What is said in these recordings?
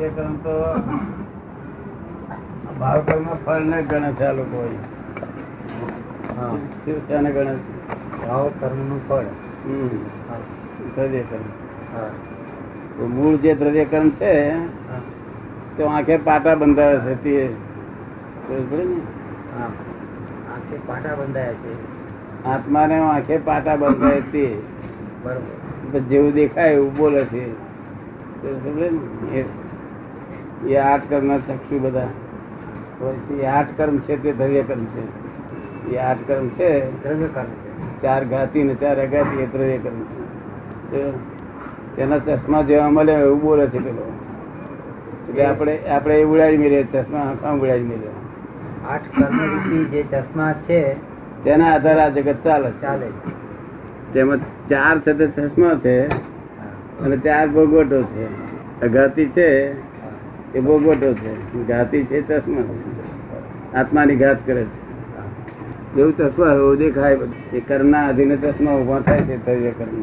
દ્રવ્યકરણ તો ભાવકર્મ ફળ ને ગણે છે આ લોકો શાને ગણે છે. ભાવ કર્મનું ફળ. હમ. હા. દ્રવ્યકરણ. મૂળ જે દ્રવ્યકરણ છે તો આંખે પાટા બંધાવે છે તે ને? આંખે પાટા બંધાયા છે. આત્માને આંખે પાટા બંધાય તે. બરોબર. જેવું દેખાય એવું બોલે છે. ને? એ- આઠ કર્મ ચક્ષુ બધા. પછી આઠ કર્મ છે તે દ્રવ્ય કર્મ છે. એ આઠ કર્મ છે દ્રવ્ય કર્મ છે. ચાર ઘાતી ને ચાર અઘાતી એ દ્રવ્ય કર્મ છે. તેના ચશ્મા જેવા મળે એવું બોલે છે પેલો. એટલે આપણે આપણે એ ઉડાડી મેળીએ ચશ્મા આંખમાં ઉડાડી મેળીએ આઠ કર્મ જે ચશ્મા છે તેના આધારે આ જગત ચાલે ચાલે તેમાં ચાર છે તે ચશ્મા છે અને ચાર ભોગવટો છે. અઘાતી છે. એ ભોગવટો છે. ઘાતી છે ચશ્મા આત્માની ઘાત કરે છે. જેવું ચશ્મા એવું દેખાય. એ કરના અધીને ચશ્મા ઊભા થાય છે તરીકે કર્મ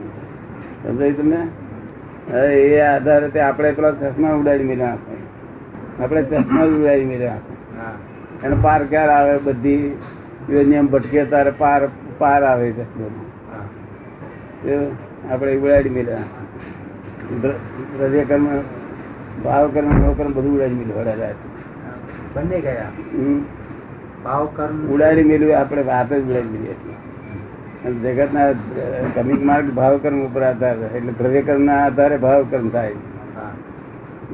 સમજાય તમને? એ આધારે તે આપણે પેલા ચશ્મા ઉડાડી મેળ્યા આપણે આપણે ચશ્મા ઉડાડી મેળ્યા હા. એનો પાર ક્યારે આવે બધી યોજના ભટકે તારે પાર પાર આવે ચશ્મા આપણે ઉડાડી મેળ્યા. દ્ર- દ્રવ્ય કર્મ ભાવ કર્મ નો કર્મ બધું ઉડાડી મેલું હડા બંને ગયા? હમ. ભાવ કર્મ ઉડાડી મેળવ્યું આપણે વાત જ ઉડાડી મેલી હતી. અને જગતના કમિક માર્ગ ભાવ કર્મ ઉપર આધાર એટલે દ્રવ્ય કર્મ ના આધારે ભાવ કર્મ થાય. હા.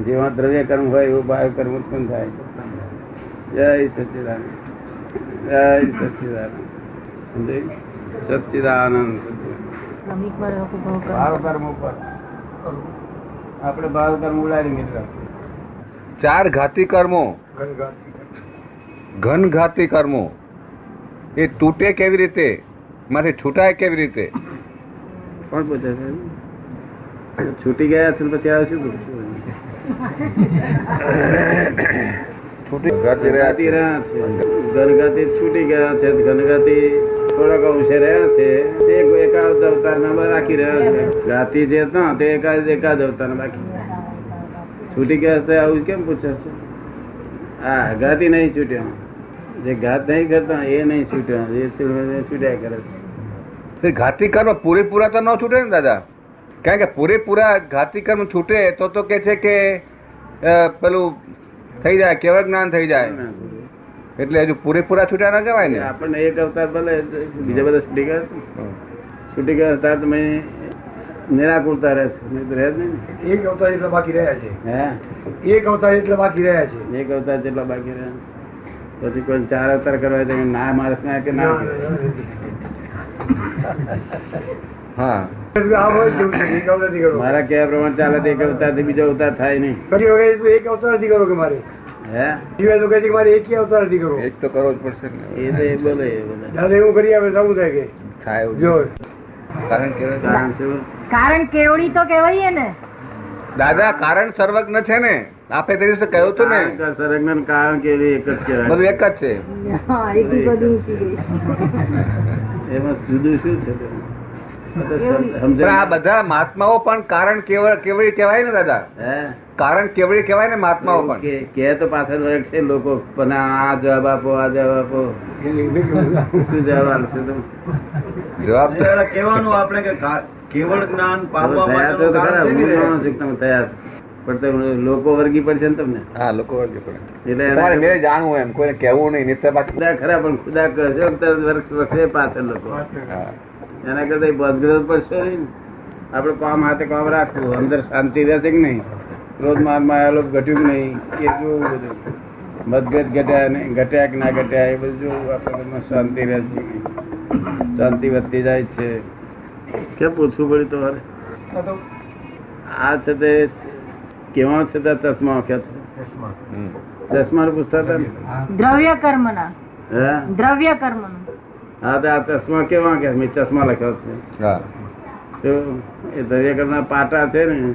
જેમાં દ્રવ્ય કર્મ હોય એવું ભાવ કર્મ ઉત્પન્ન થાય. જય સચિદાનંદ. જય સચિદાનંદ. આખું ભાવ કર્મ. ભાવ કર્મ ઉપર. આપણે ભાવ કર્મ ઉડાડી મેળવ્યા ચાર ઘાતી કર્મો. ઘન ઘાતી કર્મો. એ તૂટે કેવી રીતે? માંથી છૂટાય કેવી રીતે? કોણ પૂછે છે? છૂટી ગયા છે પછી આવે શું છૂટી ઘાતી. રહ્યા છે. ઘનઘાતી છૂટી ગયા છે ઘનઘાતી થોડાક અંશે રહ્યા છે. તે એકાદ અવતાર ના બાકી રહ્યા છે. ગાતી જે હતા તે એકાદ એકાદ અવતાર બાકી છૂટી ગયા તો આવું કેમ પૂછે છે? હા ગાતી નહીં છૂટ્યો જે ઘાત નહીં કરતા એ નહીં છૂટ્યો એ છૂટ્યા કરે છે. ઘાતી કર્મ પૂરેપૂરા તો ન છૂટે ને દાદા? કારણ કે પૂરેપૂરા ઘાતી કર્મ છૂટે તો તો કે છે કે પેલું થઈ જાય કેવળ જ્ઞાન થઈ જાય. એટલે હજુ પૂરેપૂરા છૂટા ના કહેવાય ને? આપણને એક અવતાર ભલે બીજા બધા છૂટી ગયા છે. છૂટી ગયા અવતાર તમે નિરાકુરતા રહે છે. નહીં તો રહે જ નહીં ને. એક અવતાર એટલા બાકી રહ્યા છે. હે? એક અવતાર એટલા બાકી રહ્યા છે. એક અવતાર જેટલા બાકી રહ્યા છે. પછી કોઈ ચાર અવતાર કરવા હોય તો ના માણસ ના કે ના હા. મારા કહેવા પ્રમાણે ચાલે એક અવતારથી બીજો અવતાર થાય નહીં. એક અવતાર નથી કરો કે મારે? હે? જીવે તો કહે મારે એક અવતાર નથી કરો એક તો કરવો જ પડશે ને. એ તો એ બોલે દાદા એવું કરી આવે તો થાય કે? થાય જો કારણ સર્વક કારણ શું? કારણ કેવડી તો કહેવાય ને. દાદા કારણ સર્વજ્ઞ છે ને. આપે તે દિવસે કહ્યું હતું ને. કારણ સરંગન કારણ કે એક જ બધું એક જ છે. એમાં જુદું શું છે તે? આ પણ આ સમજણ બધા મહાત્માઓ પણ કારણ કેવળ કહેવાય ને દાદા? કારણ કેવળી કહેવાય ને મહાત્માઓ પણ? કે કે તો પાછળ વર્ગ છે લોકો પણ આ જવાબ આપો આ જવાબ આપો. શું જવાબ આપશો તમે? જવાબ તો કહેવાનું આપણે કે કેવળ જ્ઞાન પામવા માટે તમે થયા છો. પણ તમે લોકો વર્ગી પડશે ને તમને? હા લોકો વર્ગી પડે એટલે તમારે મેરે જાણવું એમ કોઈને કહેવું નહીં નિત્ય પાછું ખુદા ખરા પણ ખુદા કહેશો કે તરત વર્ષ વખતે પાછળ લોકો. હા. એના કરતા બદગ્રહ પડશે નહીં આપણે કામ હાથે કામ રાખવું અંદર શાંતિ રહેશે કે નહીં? ક્રોધ મારમાં ઘટ્યું કે નહીં? એ જોવું બધું. મતભેદ ઘટ્યા ને ઘટ્યા કે ના ઘટ્યા એ બધું જોવું. આપણે શાંતિ રહે છે શાંતિ વધતી જાય છે. કેમ પૂછવું પડ્યું તમારે? આ છે તે કેવા છે તે ચશ્મા કે છે. ચશ્મા. પૂછતા હતા દ્રવ્ય કર્મના હે? દ્રવ્ય કર્મનું હા તો આ ચશ્મા કેવા કે? મેં ચશ્મા લખ્યો છે. એ દરિયાકરના પાટા છે ને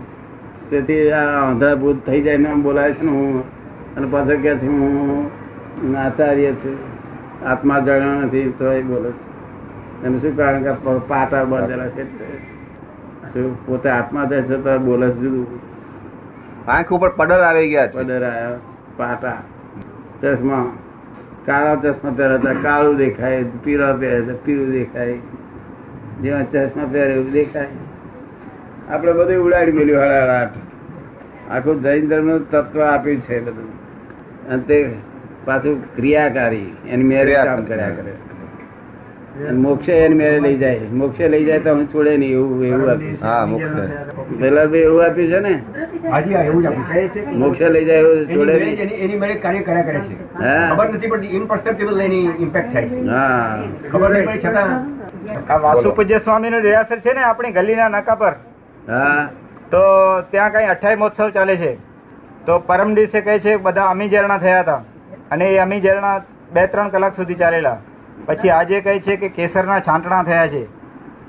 તેથી આ આંધળા ભૂત થઈ જાય ને એમ બોલાય છે ને હું. અને પાછળ કે છે હું આચાર્ય છું. આત્મા જાણ્યો નથી તો એ બોલે છે. એનું શું કારણ કે પાટા બાંધેલા છે? શું પોતે આત્મા જાય છે તો બોલે છે જુદું. આંખ ઉપર પડર આવી ગયા છે. પડર આવ્યા પાટા ચશ્મા. કાળા ચશ્મા પહેરતા કાળું દેખાય પીળા પહેરે પીળું દેખાય. જેવા ચશ્મા પહેરે એવું દેખાય. આપણે બધું ઉડાડી મેલ્યું હળાહળાટ આખું જૈન ધર્મ તત્વ આપ્યું છે બધું. અને તે પાછું ક્રિયાકારી એની મેરે કામ કર્યા કરે. મોક્ષે એની મેરે લઈ જાય. મોક્ષે લઈ જાય તો હું છોડે નહીં એવું એવું આપ્યું પેલા ભાઈ એવું આપ્યું છે ને હાજી હા એવું જ આપણું મોક્ષે લઈ જાય એવું છોડે એની નહીં. એની- એની મેળે કાર્ય કર્યા કરે છે. ખબર નથી પડતી ઇમ્પરસેપ્ટેબલ એની ઇમ્પેક્ટ થાય છે. હા. ખબર નહીં પડી છતાં આ સ્વામી નું રિહાર્સલ છે ને આપણી ગલીના નાકા પર હા. તો ત્યાં કઈ અઠાઈ મહોત્સવ ચાલે છે. તો પરમ દિવસે કહે છે બધા અમી ઝરણા થયા હતા. અને એ અમી ઝરણા બે ત્રણ કલાક સુધી ચાલેલા. પછી આજે કહે છે કે કેસરના છાંટણા થયા છે.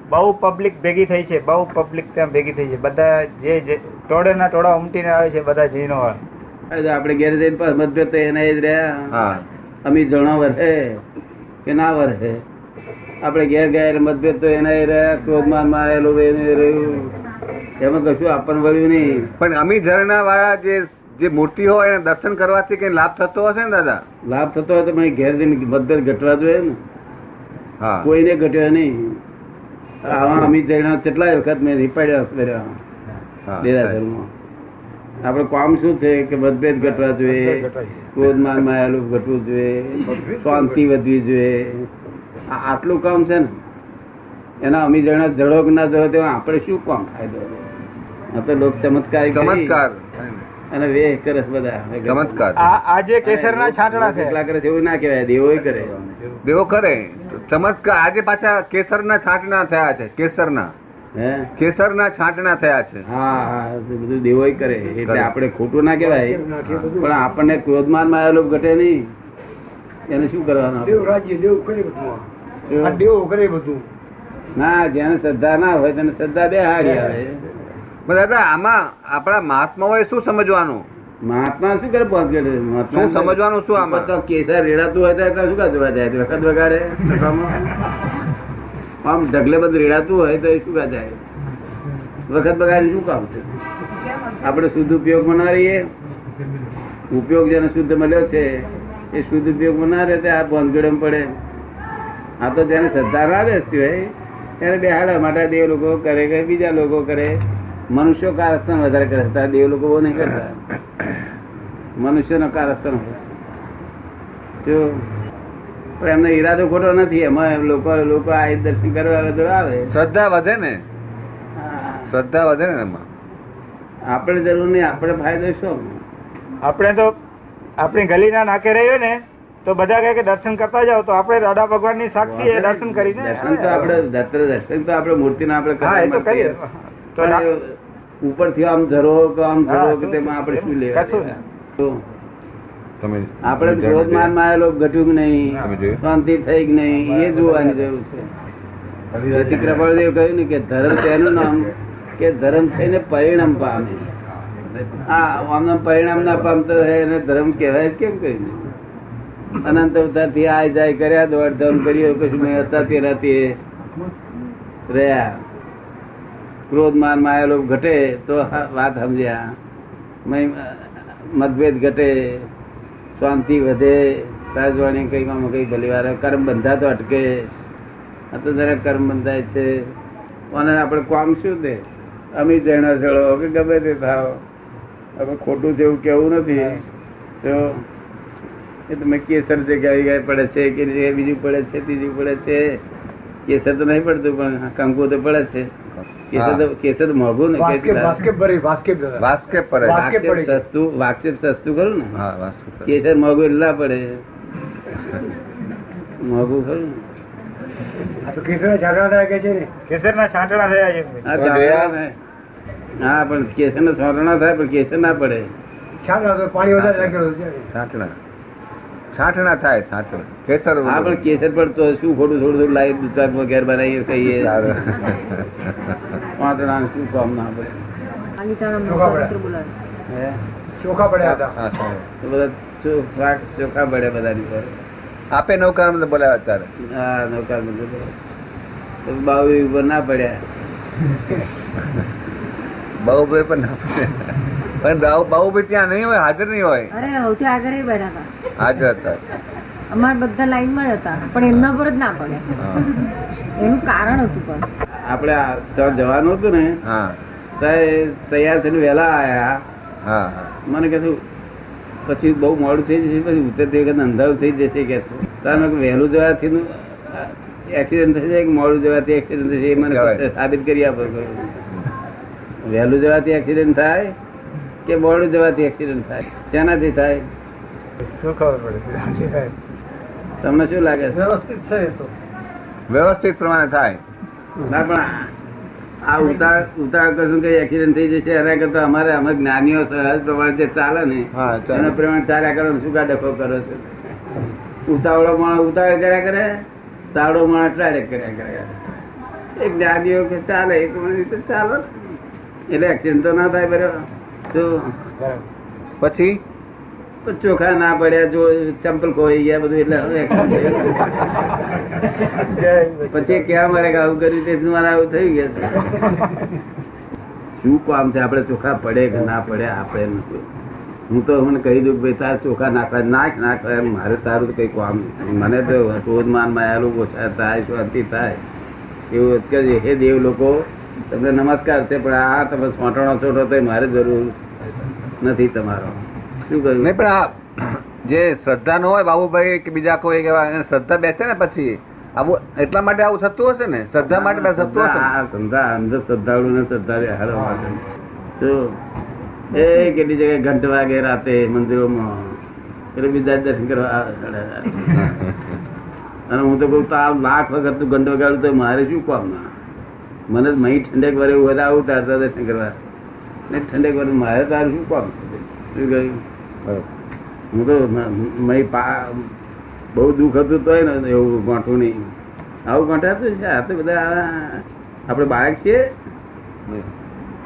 બહુ પબ્લિક ભેગી થઈ છે બહુ પબ્લિક ત્યાં ભેગી થઈ છે. બધા જે જે ટોળેના ટોળા ઉમટીને આવે છે બધા જૈનો વાળા આપણે ઘેર જઈને મતભેદ તો એના જ રહ્યા. અમી જણા વરસે કે ના વરસે આપણે ઘેર ગયા એટલે મતભેદ તો એના જ રહ્યા. ક્રોધમાનમાં આવેલું એને રહ્યું. એમાં કશું આપણને વળ્યું નહીં. પણ અમી ઝરણા વાળા જે જે મૂર્તિ હોય એને દર્શન કરવાથી કઈ લાભ થતો હશે ને દાદા? લાભ થતો હોય તો ઘેર જઈને મતભેદ ઘટવા જોઈએ ને. હા. કોઈને ઘટ્યો નહીં. આવા અમિત જૈન કેટલાય વખત મેં રીપાડ્યા કર્યા દેરાસરમાં આપણે કામ શું છે કે મતભેદ ઘટવા જોઈએ ક્રોધમાનમાં ઘટવું જોઈએ શાંતિ વધવી જોઈએ. આટલું કામ છે ને એના અમી જણા જડો કે ના જડો તેમાં આપણે શું કામ ફાયદો આ તો લોક ચમત્કાર ચમત્કાર. અને વેહ કરે બધા. ચમત્કાર. આ આજે કેસરના છાંટણા થયા કેટલા કરે છે એવું ના કહેવાય દેવો કરે. દેવો કરે. ચમત્કાર આજે પાછા કેસરના છાંટણા થયા છે કેસરના. હે? કેસરના છાંટણા થયા છે. હા હા બધું દેવો કરે. એટલે આપણે ખોટું ના કહેવાય. પણ આપણને ક્રોધમાનમાં આવેલું ઘટે નહીં. એને શું કરવાનું? દેવ રાજ્ય દેવ કરે બધું આ. શું? આ દેવ કરે બધું. ના જેને શ્રદ્ધા ના હોય તેને શ્રદ્ધા બે હારી આવે દાદા આમાં આપણા મહાત્માઓએ શું સમજવાનું? મહાત્મા શું કરે પહોંચ કરે મહાત્મા સમજવાનું શું આમાં? તો કેસર રેડાતું હોય તો શું કા જોવા જાય? વખત વગાડે આમ ઢગલે બધું રેડાતું હોય તો શું કા જાય? વખત બગાડી શું કામ છે? આપણે શુદ્ધ ઉપયોગમાં ના રહીએ. ઉપયોગ જેને શુદ્ધ મળ્યો છે એ શુદ્ધ ઉપયોગમાં ના રહે તે આ ભોંધગડમ પડે. આ તો જેને શ્રદ્ધા ના બેસતી હોય ત્યારે બેહાડવા માટે દેવ લોકો કરે કે બીજા લોકો કરે. મનુષ્યો કારસ્થાન વધારે કરે છે દેવ લોકો બહુ નહીં કરતા. મનુષ્યનો કારસ્થાન હોય છે. જો પણ એમનો ઈરાદો ખોટો નથી એમાં લોકો લોકો આ દર્શન કરવા આવે શ્રદ્ધા વધે ને. શ્રદ્ધા વધે ને એમાં. આપણે જરૂર નહીં આપણે ફાયદો શું? આપણે તો આપણી ગલીના નાકે રહ્યો ને તો બધા કહે કે દર્શન કરતા જાવ તો આપણે દાદા ભગવાનની સાક્ષી એ દર્શન કરીને દર્શન તો આપણે દત્ત દર્શન તો આપણે મૂર્તિના આપણે હા એ તો કરવા કરીએ. તો ના- ઉપરથી આમ ઝરો કે આમ ઝરો કે તેમાં આપણે શું લેવા આપણે ક્રોધ માનમાં ઘટ્યું નહીં? શાંતિ થઈ કે નહીં? એ જોવાની જરૂર છે. કૃપાળદેવ કહ્યું ને કે ધર્મ તેનું નામ કે ધર્મ થઈને પરિણામ પામે. હા આમને પરિણામ ના પામતો હોય એને ધર્મ કહેવાય કેમ કહ્યું અનંત અવતારથી આય જાય કર્યા દોડ દોડધામ કર્યો કશું મેં હતા તે રાતે રહ્યા. ક્રોધ માનમાં આવેલો ઘટે તો વાત સમજ્યા. મતભેદ ઘટે, શાંતિ વધે, રાજવાણી કઈ માં કઈ ભલી વાર, કર્મ બંધા તો અટકે. આ તો જરા કર્મ બંધાય છે. અને આપણે કામ શું દે અમી જણા ચડો કે ગમે તે થાવ. હવે ખોટું છે એવું કેવું નથી. તો એ તમે કેસર જગ્યાએ ગાય પડે છે, કે બીજું પડે છે, ત્રીજું પડે છે, કેસર તો નહીં પડતું, પણ કંકુ તો પડે છે. કેસર મોંઘું ને વાસ્કેપ વાસ્કેપ. વાસ્કેપ. સસ્તું ને? હા કેસર મોંઘું એટલા પડે. મોંઘું ખરું પણ કેસર ના? છોટણા થાય પણ કેસર ના પડે. પાણી વધારે. છાંટણા છાંટણા થાય છાંટણ. કેસર હા પણ કેસર પડતો શું ખોટું થોડું થોડું લાવી દૂધ ઘેર બનાવીએ કહીએ સારું. વાટણા શું કામ ના પડે. ચોખા પડ્યા. પડ્યા હતા. તો બધા ચો- શાક ચોખા પડે બધાની પર આપે નૌકાર મને બોલાવ્યા અત્યારે હા નૌકાર મને તો બાવી ઉપર ના પડ્યા. બહુ બે પણ ના પડે. પણ બાહુ બાહુભાઈ ત્યાં નહીં હોય હાજર નહીં હોય. અરે સૌથી આગળ એ બેઠા હતા. હાજર હતા. અમાર બધા લાઈનમાં જ હતા પણ એમના પર જ ના પડે. એનું કારણ હતું પણ. આપણે ત્યાં જવાનું હતું ને હા. ત્યારે તૈયાર થઈને વહેલા આવ્યા હા હા. મને કહેશું પછી બહુ મોડું થઈ જશે પછી ઉતરતી વખત અંધારું થઈ જશે કે તારે વહેલું જવાથી એક્સિડન્ટ થશે કે મોડું જવાથી એક્સિડન્ટ થશે એ મને. સાબિત કરી આપો વહેલું જવાથી એક્સિડન્ટ થાય કે મોડું જવાથી એક્સિડન્ટ થાય. શેનાથી થાય? શું ખબર પડે? તમને શું લાગે વ્યવસ્થિત છે તો. વ્યવસ્થિત પ્રમાણે થાય. ના પણ આ ઉતાર ઉતાર કરશું કે એક્સિડન્ટ થઈ જશે એના કરતા અમારે અમે જ્ઞાનીઓ સહજ પ્રમાણે જે ચાલે ને. એના પ્રમાણે ચાલ્યા કરો શું કા ડખો કરો છો? ઉતાવળો માણસ ઉતાવળ કર્યા કરે? તાવડો માણસ ટ્રાય કર્યા કરે. એક જ્ઞાનીઓ કે ચાલે એક રીતે ચાલો. એટલે એક્સિડન્ટ તો ના થાય બરાબર. પછી? ચોખા ના પડ્યા, જો ચંપલ ખોઈ ગયા બધું, એટલે. પછી ક્યાં મળે કે આવું કર્યું તે મારે આવું થઈ ગયા છે. શું કામ છે? આપણે ચોખા પડે કે ના પડે? આપણે નથી. હું તો મને કહી દઉં ભાઈ, તાર ચોખા નાખવા નાખ નાખ. મારે તારું કઈ કામ મને તો ક્રોધ માન માયાલું ઓછા થાય, શાંતિ થાય. એવું કે હે દેવ લોકો તમને નમસ્કાર છે પણ આ તમે સોંટણો છોટો તો મારે જરૂર નથી તમારો. શું કહ્યું? નહીં પણ આ જે શ્રદ્ધા ન હોય બાબુભાઈ કે બીજા કોઈ એવા શ્રદ્ધા બેસે ને પછી? આવું એટલા માટે આવું થતું હશે ને? શ્રદ્ધા માટે બે થતું હશે શ્રદ્ધા અંધ શ્રદ્ધાળુ ને શ્રદ્ધા હારો માટે. જો એ કેટલી જગ્યાએ ઘંટ વાગે રાતે મંદિરોમાં. એટલે બીજા દર્શન કરવા અને હું તો કહું તો આ લાખ વખત તું ઘંટ વગાડું તો મારે શું કામ ના મને મહી ઠંડક વરે એવું બધા આવું તારતા દર્શન કરવા. ને ઠંડક વરે મારે તારું શું કામ શું કહ્યું. હું તો મહી પા બહુ દુઃખ હતું તોય ને એવું ગાંઠું નહીં. આવું ગોઠાતું છે. આ તો બધા આપણે બાળક છીએ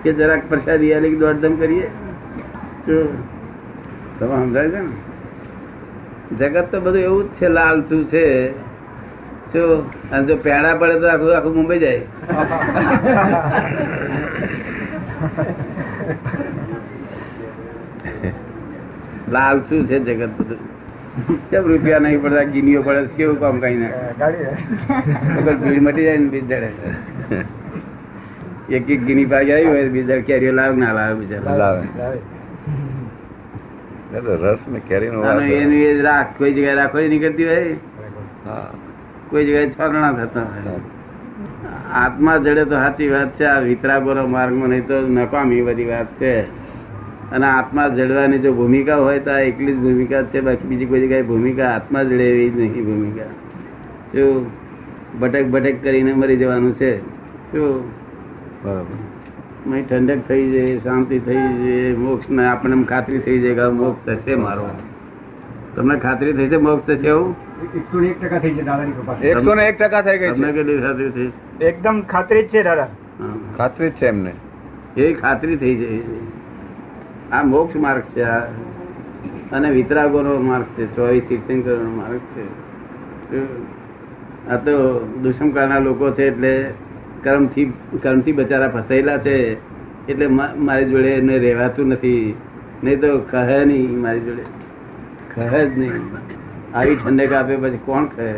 કે જરાક પ્રસાદી આલી કે દોડધમ કરીએ? શું તમે સમજાય છે ને? જગત તો બધું એવું જ છે લાલચું છે. શું? અને જો પેડા પડે તો આખું આખું મુંબઈ જાય. લાલ શું છે જગત બધું? કેમ રૂપિયા નહીં પડતા ગીનીઓ પડે છે, કેવું કામ કઈ ના? ભીડ મટી જાય ને બીજ દાડે. એક એક ગીની પાકી આવી હોય બીજ દાડે કેરીઓ લાવે ના લાવે બિચારા? લાવે. રસ ને કેરી નો એનું એ રાખ કોઈ જગ્યાએ રાખો નીકળતી હોય? હા. કોઈ જગ્યાએ છરણા થતા હોય. આત્મા જડે તો સાચી વાત છે આ વિતરાગોનો માર્ગમાં નહીં તો નકામી બધી વાત છે. અને આત્મા જડવાની જો ભૂમિકા હોય તો આ એકલી જ ભૂમિકા છે બાકી બીજી કોઈ જગ્યાએ ભૂમિકા આત્મા જડે એવી જ નહીં ભૂમિકા. જો ભટક ભટક કરીને મરી જવાનું છે શું બરાબર. ઠંડક થઈ જાય શાંતિ થઈ જાય મોક્ષ ને આપણને ખાતરી થઈ જાય કે મોક્ષ થશે મારો. તમને ખાતરી થઈ છે મોક્ષ થશે એવું? એકસો ને એક ટકા થઈ છે દાદાની એકસો ને એક ટકા થઈ ગઈ તમને કેટલી ખાતરી થઈ? એકદમ ખાતરી જ છે દાદા. ખાતરી જ છે એમને. એ ખાતરી થઈ જાય આ મોક્ષ માર્ગ છે આ. અને વિતરાગોનો માર્ગ છે ચોવીસ તીર્થંકરનો માર્ગ છે. આ તો દુષ્મકાળના લોકો છે એટલે કર્મથી કર્મથી બચારા ફસાયેલા છે. એટલે મારી જોડે એમને રહેવાતું નથી. નહીં તો કહે નહીં મારી જોડે. કહે જ નહીં આવી ઠંડક આપે પછી કોણ ખહે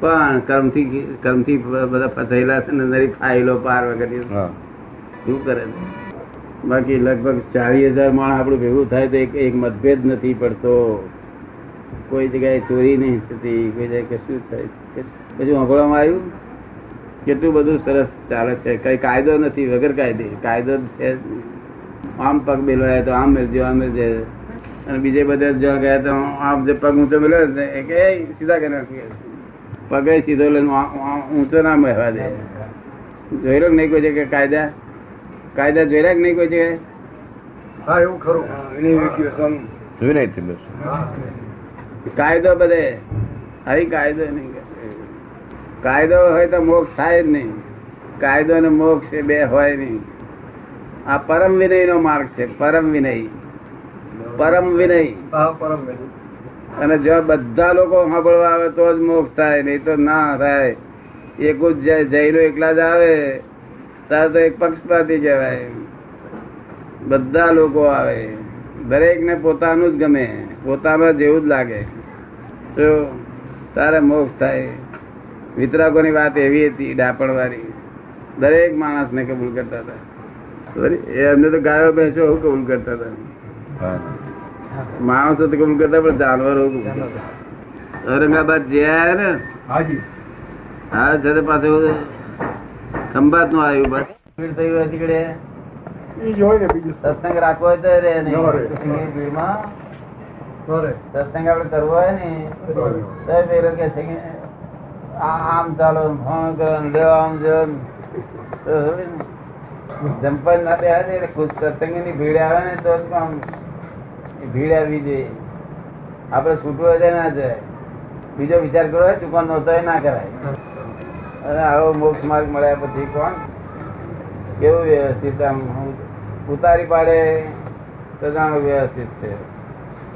પણ કર્મથી કર્મથી બધા પથેલા છે ને નરી ફાઇલો પાર વગર શું કરે બાકી લગભગ ચાલીસ હજાર માણસ આપણું ભેગું થાય તો એક એક મતભેદ નથી પડતો. કોઈ જગ્યાએ ચોરી નહીં થતી કોઈ જગ્યાએ કશું થાય. પછી વાપરવામાં આવ્યું? કેટલું બધું સરસ ચાલે છે. કઈ કાયદો નથી વગર કાયદે. કાયદો છે આમ પગ બેલવાય તો આમ મેળજો આમ મેળજે અને બીજે બધે જ્યાં ગયા તો આમ જે પગ ઊંચો મેળવ્યો ને એ કે સીધા કરી નાખી પગે સીધો લઈને ઊંચો ના મહેવા દે. જોઈ લો કે નહીં કોઈ કે કાયદા? કાયદા જોઈ રહ્યા કે નહીં કોઈ છે હા એવું ખરું. જોઈ નહીં તમે? કાયદો બધે. આવી કાયદો નહીં કાયદો હોય તો મોક્ષ થાય જ નહીં. કાયદો અને મોક્ષ એ બે હોય નહીં. આ પરમ વિનય નો માર્ગ છે પરમ વિનય. પરમ વિનય. પરમ. અને જો બધા લોકો સાંભળવા આવે તો જ મોક્ષ થાય નહીં તો ના થાય. એક જ જૈનો એકલા જ આવે તાર તો એક પક્ષપાતી કહેવાય. બધા લોકો આવે. દરેક ને પોતાનું જ ગમે પોતાના જેવું જ લાગે. જો તારે મોક્ષ થાય. વિતરાગોની વાત એવી હતી ડાપણ વાળી દરેક માણસને કબૂલ કરતા હતા. એમને તો ગાયો ભેંસો એવું કબૂલ કરતા હતા. માણસો તો કબૂલ કરતા પણ જાનવરો. ઔરંગાબાદ જ્યાં ને હા છે તો પાછું ખંભાતનું આવ્યું બસ. ભીડ થયું હોય ને બીજું. સત્સંગ રાખવો હોય તો રે નહીં. ન રે. ભીડમાં. સત્સંગ આપડે કરવો હોય ને તો પેલો કે છે કે આમ ચાલો ને ફોન કરો લેવા આમ જો. જંપન ને. ના એટલે ખુદ સત્સંગની ભીડ આવે ને તો આમ ભીડ આવી જોઈએ આપણે છૂટવું હોય ના જાય. બીજો વિચાર કરો ચૂકવાનો નહોતો ના કરાય. અને આવો મોક્ષ માર્ગ મળ્યા પછી કોણ? કેવું વ્યવસ્થિત આમ? ઉતારી પાડે તો જાણો વ્યવસ્થિત છે.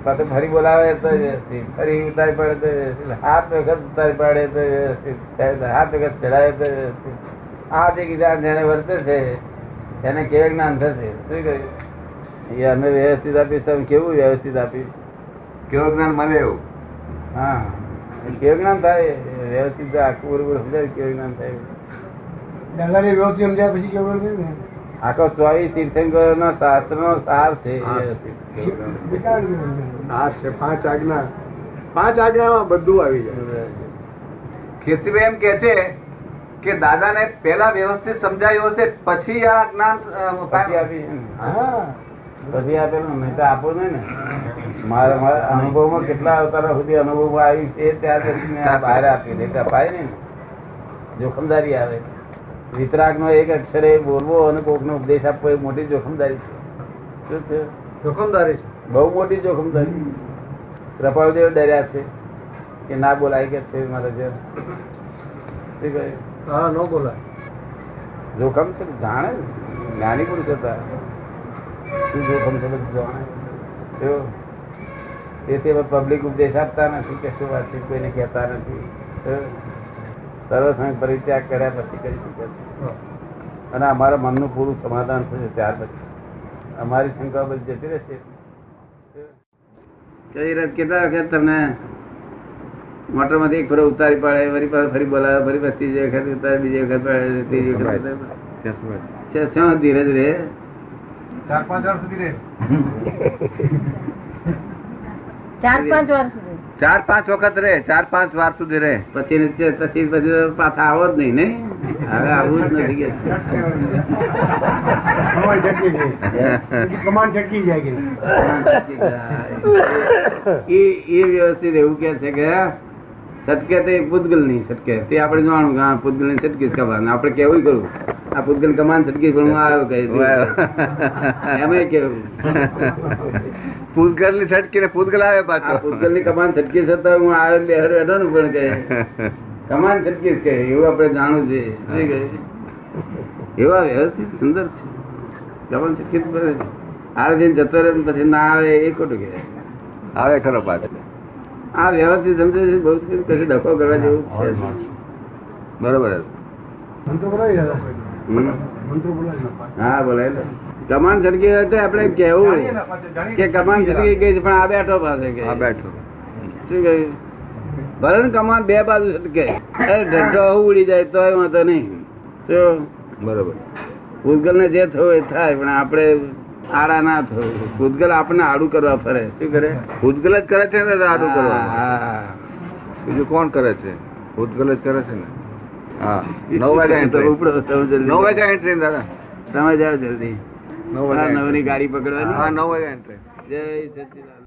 પાછું ફરી બોલાવે તો વ્યવસ્થિત. ફરી ઉતારી પાડે તો વ્યવસ્થિત. હાથ વખત ઉતારી પાડે તો વ્યવસ્થિત. હાથ વખત ચડાવે તો વ્યવસ્થિત. આ જે કીધા જેને વર્તે છે, એને કેવું જ્ઞાન થશે શું કહ્યું? એ અમે વ્યવસ્થિત આપીશ તમે કેવું વ્યવસ્થિત આપીશ કેવું જ્ઞાન મળે એવું? હા. કેવું જ્ઞાન થાય? વ્યવસ્થિત આખું બરોબર સમજાય કેવું જ્ઞાન થાય? ડંગાની વ્યવસ્થિત સમજ્યા પછી કેવું ને આખો ચોવીસ તીર્થંકરો નો શાસ્ત્ર નો સાર છે વ્યવસ્થિત આ છે પાંચ આજ્ઞા. પાંચ આજ્ઞામાં બધું આવી જાય. કીર્તિભાઈ એમ કે છે કે દાદાને પેલા વ્યવસ્થિત સમજાયું હશે પછી આ જ્ઞાન આપી હા. પછી આપેલું નહીં તો આપો ને. મારા મારા અનુભવમાં કેટલા અવતારો સુધી અનુભવમાં આવી છે ત્યાં પછી મેં બહાર આપી દે અપાય ને જોખમદારી આવે. વિતરાગ નો એક અક્ષરે બોલવો અને કોક નો ઉપદેશ આપવો એ મોટી જોખમદારી છે. શું છે? જોખમદારી છે. બહુ મોટી જોખમદારી. કૃપાળદેવ ડર્યા છે કે ના બોલાય કે છે મારા જે હા ન બોલાય. જોખમ છે જાણે. જ્ઞાની પુરુષ હતા. શું જોખમ છે બધું જાણે જો પબ્લિક ઉપદેશ આપતા નથી કે શું વાત છે કોઈને કહેતા નથી. જો. પરિત્યાગ કર્યા પછી કરી શકે અને અમારા મનનું પૂરું સમાધાન થશે ત્યાર પછી. અમારી શંકા બધી જતી રહેશે. કઈ રાત કેટલા વખત તમને મોટરમાંથી એક ફરો ઉતારી પાડે ફરી પાસે ફરી બોલાવે ફરી પાછી ત્રીજી વખત ઉતારે બીજી વખત પાડે ત્રીજી વખત. છે શું ધીરજ રે. ચાર પાંચ વાર સુધી રહે. ચાર પાંચ વાર સુધી. ચાર પાંચ વખત રહે ચાર પાંચ વાર સુધી રહે. પછી પછી પછી પાછા આવો જ નહીં ને હવે આવું જ નથી કમાન છટકી જાય કમાન છટકી જાય. કે એ એ વ્યવસ્થિત એવું કે છે કે સટકે તે પૂતગલ નહીં સટકે તે આપણે જાણવું કે પૂતગલની સટકી કમાન આપણે કેવું કરવું. આ પૂતગલ કમાન છટકી પણ હું આવ્યો કહે એમ કેવું પૂતગલની છટકી ને પૂતગલ આવે પાછો. પૂતગલની કમાન સટકી છતાં હું આવ્યો બે હર હેઠો ને પણ કહે કમાન છટકી જ કહે એવું આપણે જાણવું છે. એવા વ્યવસ્થિત સુંદર છે. કમાન છટકી તો બરાબર. આ દિન જતો રહે ને પછી ના આવે એ ખોટું કે. આવે ખરો પાછો. આ વ્યવસ્થિત સમજે છે બહુ કશું ડખો કરવા જેવું છે. બરોબર. મંત્રો હા બોલાય લે. કમાન છટકી હોય તો આપણે કેવું કે કમાન છટકી ગઈ છે પણ આ બેઠો પાસે કે આ બેઠો. શું કહ્યું ભલે ને કમાન બે બાજુ છટકે અરે ઢંઢો ઉડી જાય તોય વાંધો નહીં. શું બરોબર. ભૂતગલ ને જે થયું એ થાય પણ આપણે આડા ના થવું. ભૂતગલ આપણને આડું કરવા ફરે. શું કરે? ભૂતગલ જ કરે છે ને આડું કરવા. હા, હા. બીજું કોણ કરે છે? ભૂતગલ જ કરે છે ને? હા. નવ વાગ્યા એન્ટ્રી નવ વાગ્યા એન્ટ્રી દાદા. તમે જાઓ જલ્દી. નવ નવની ગાડી હા નવ વાગ્યા એન્ટ્રી જય સચિદાનંદ.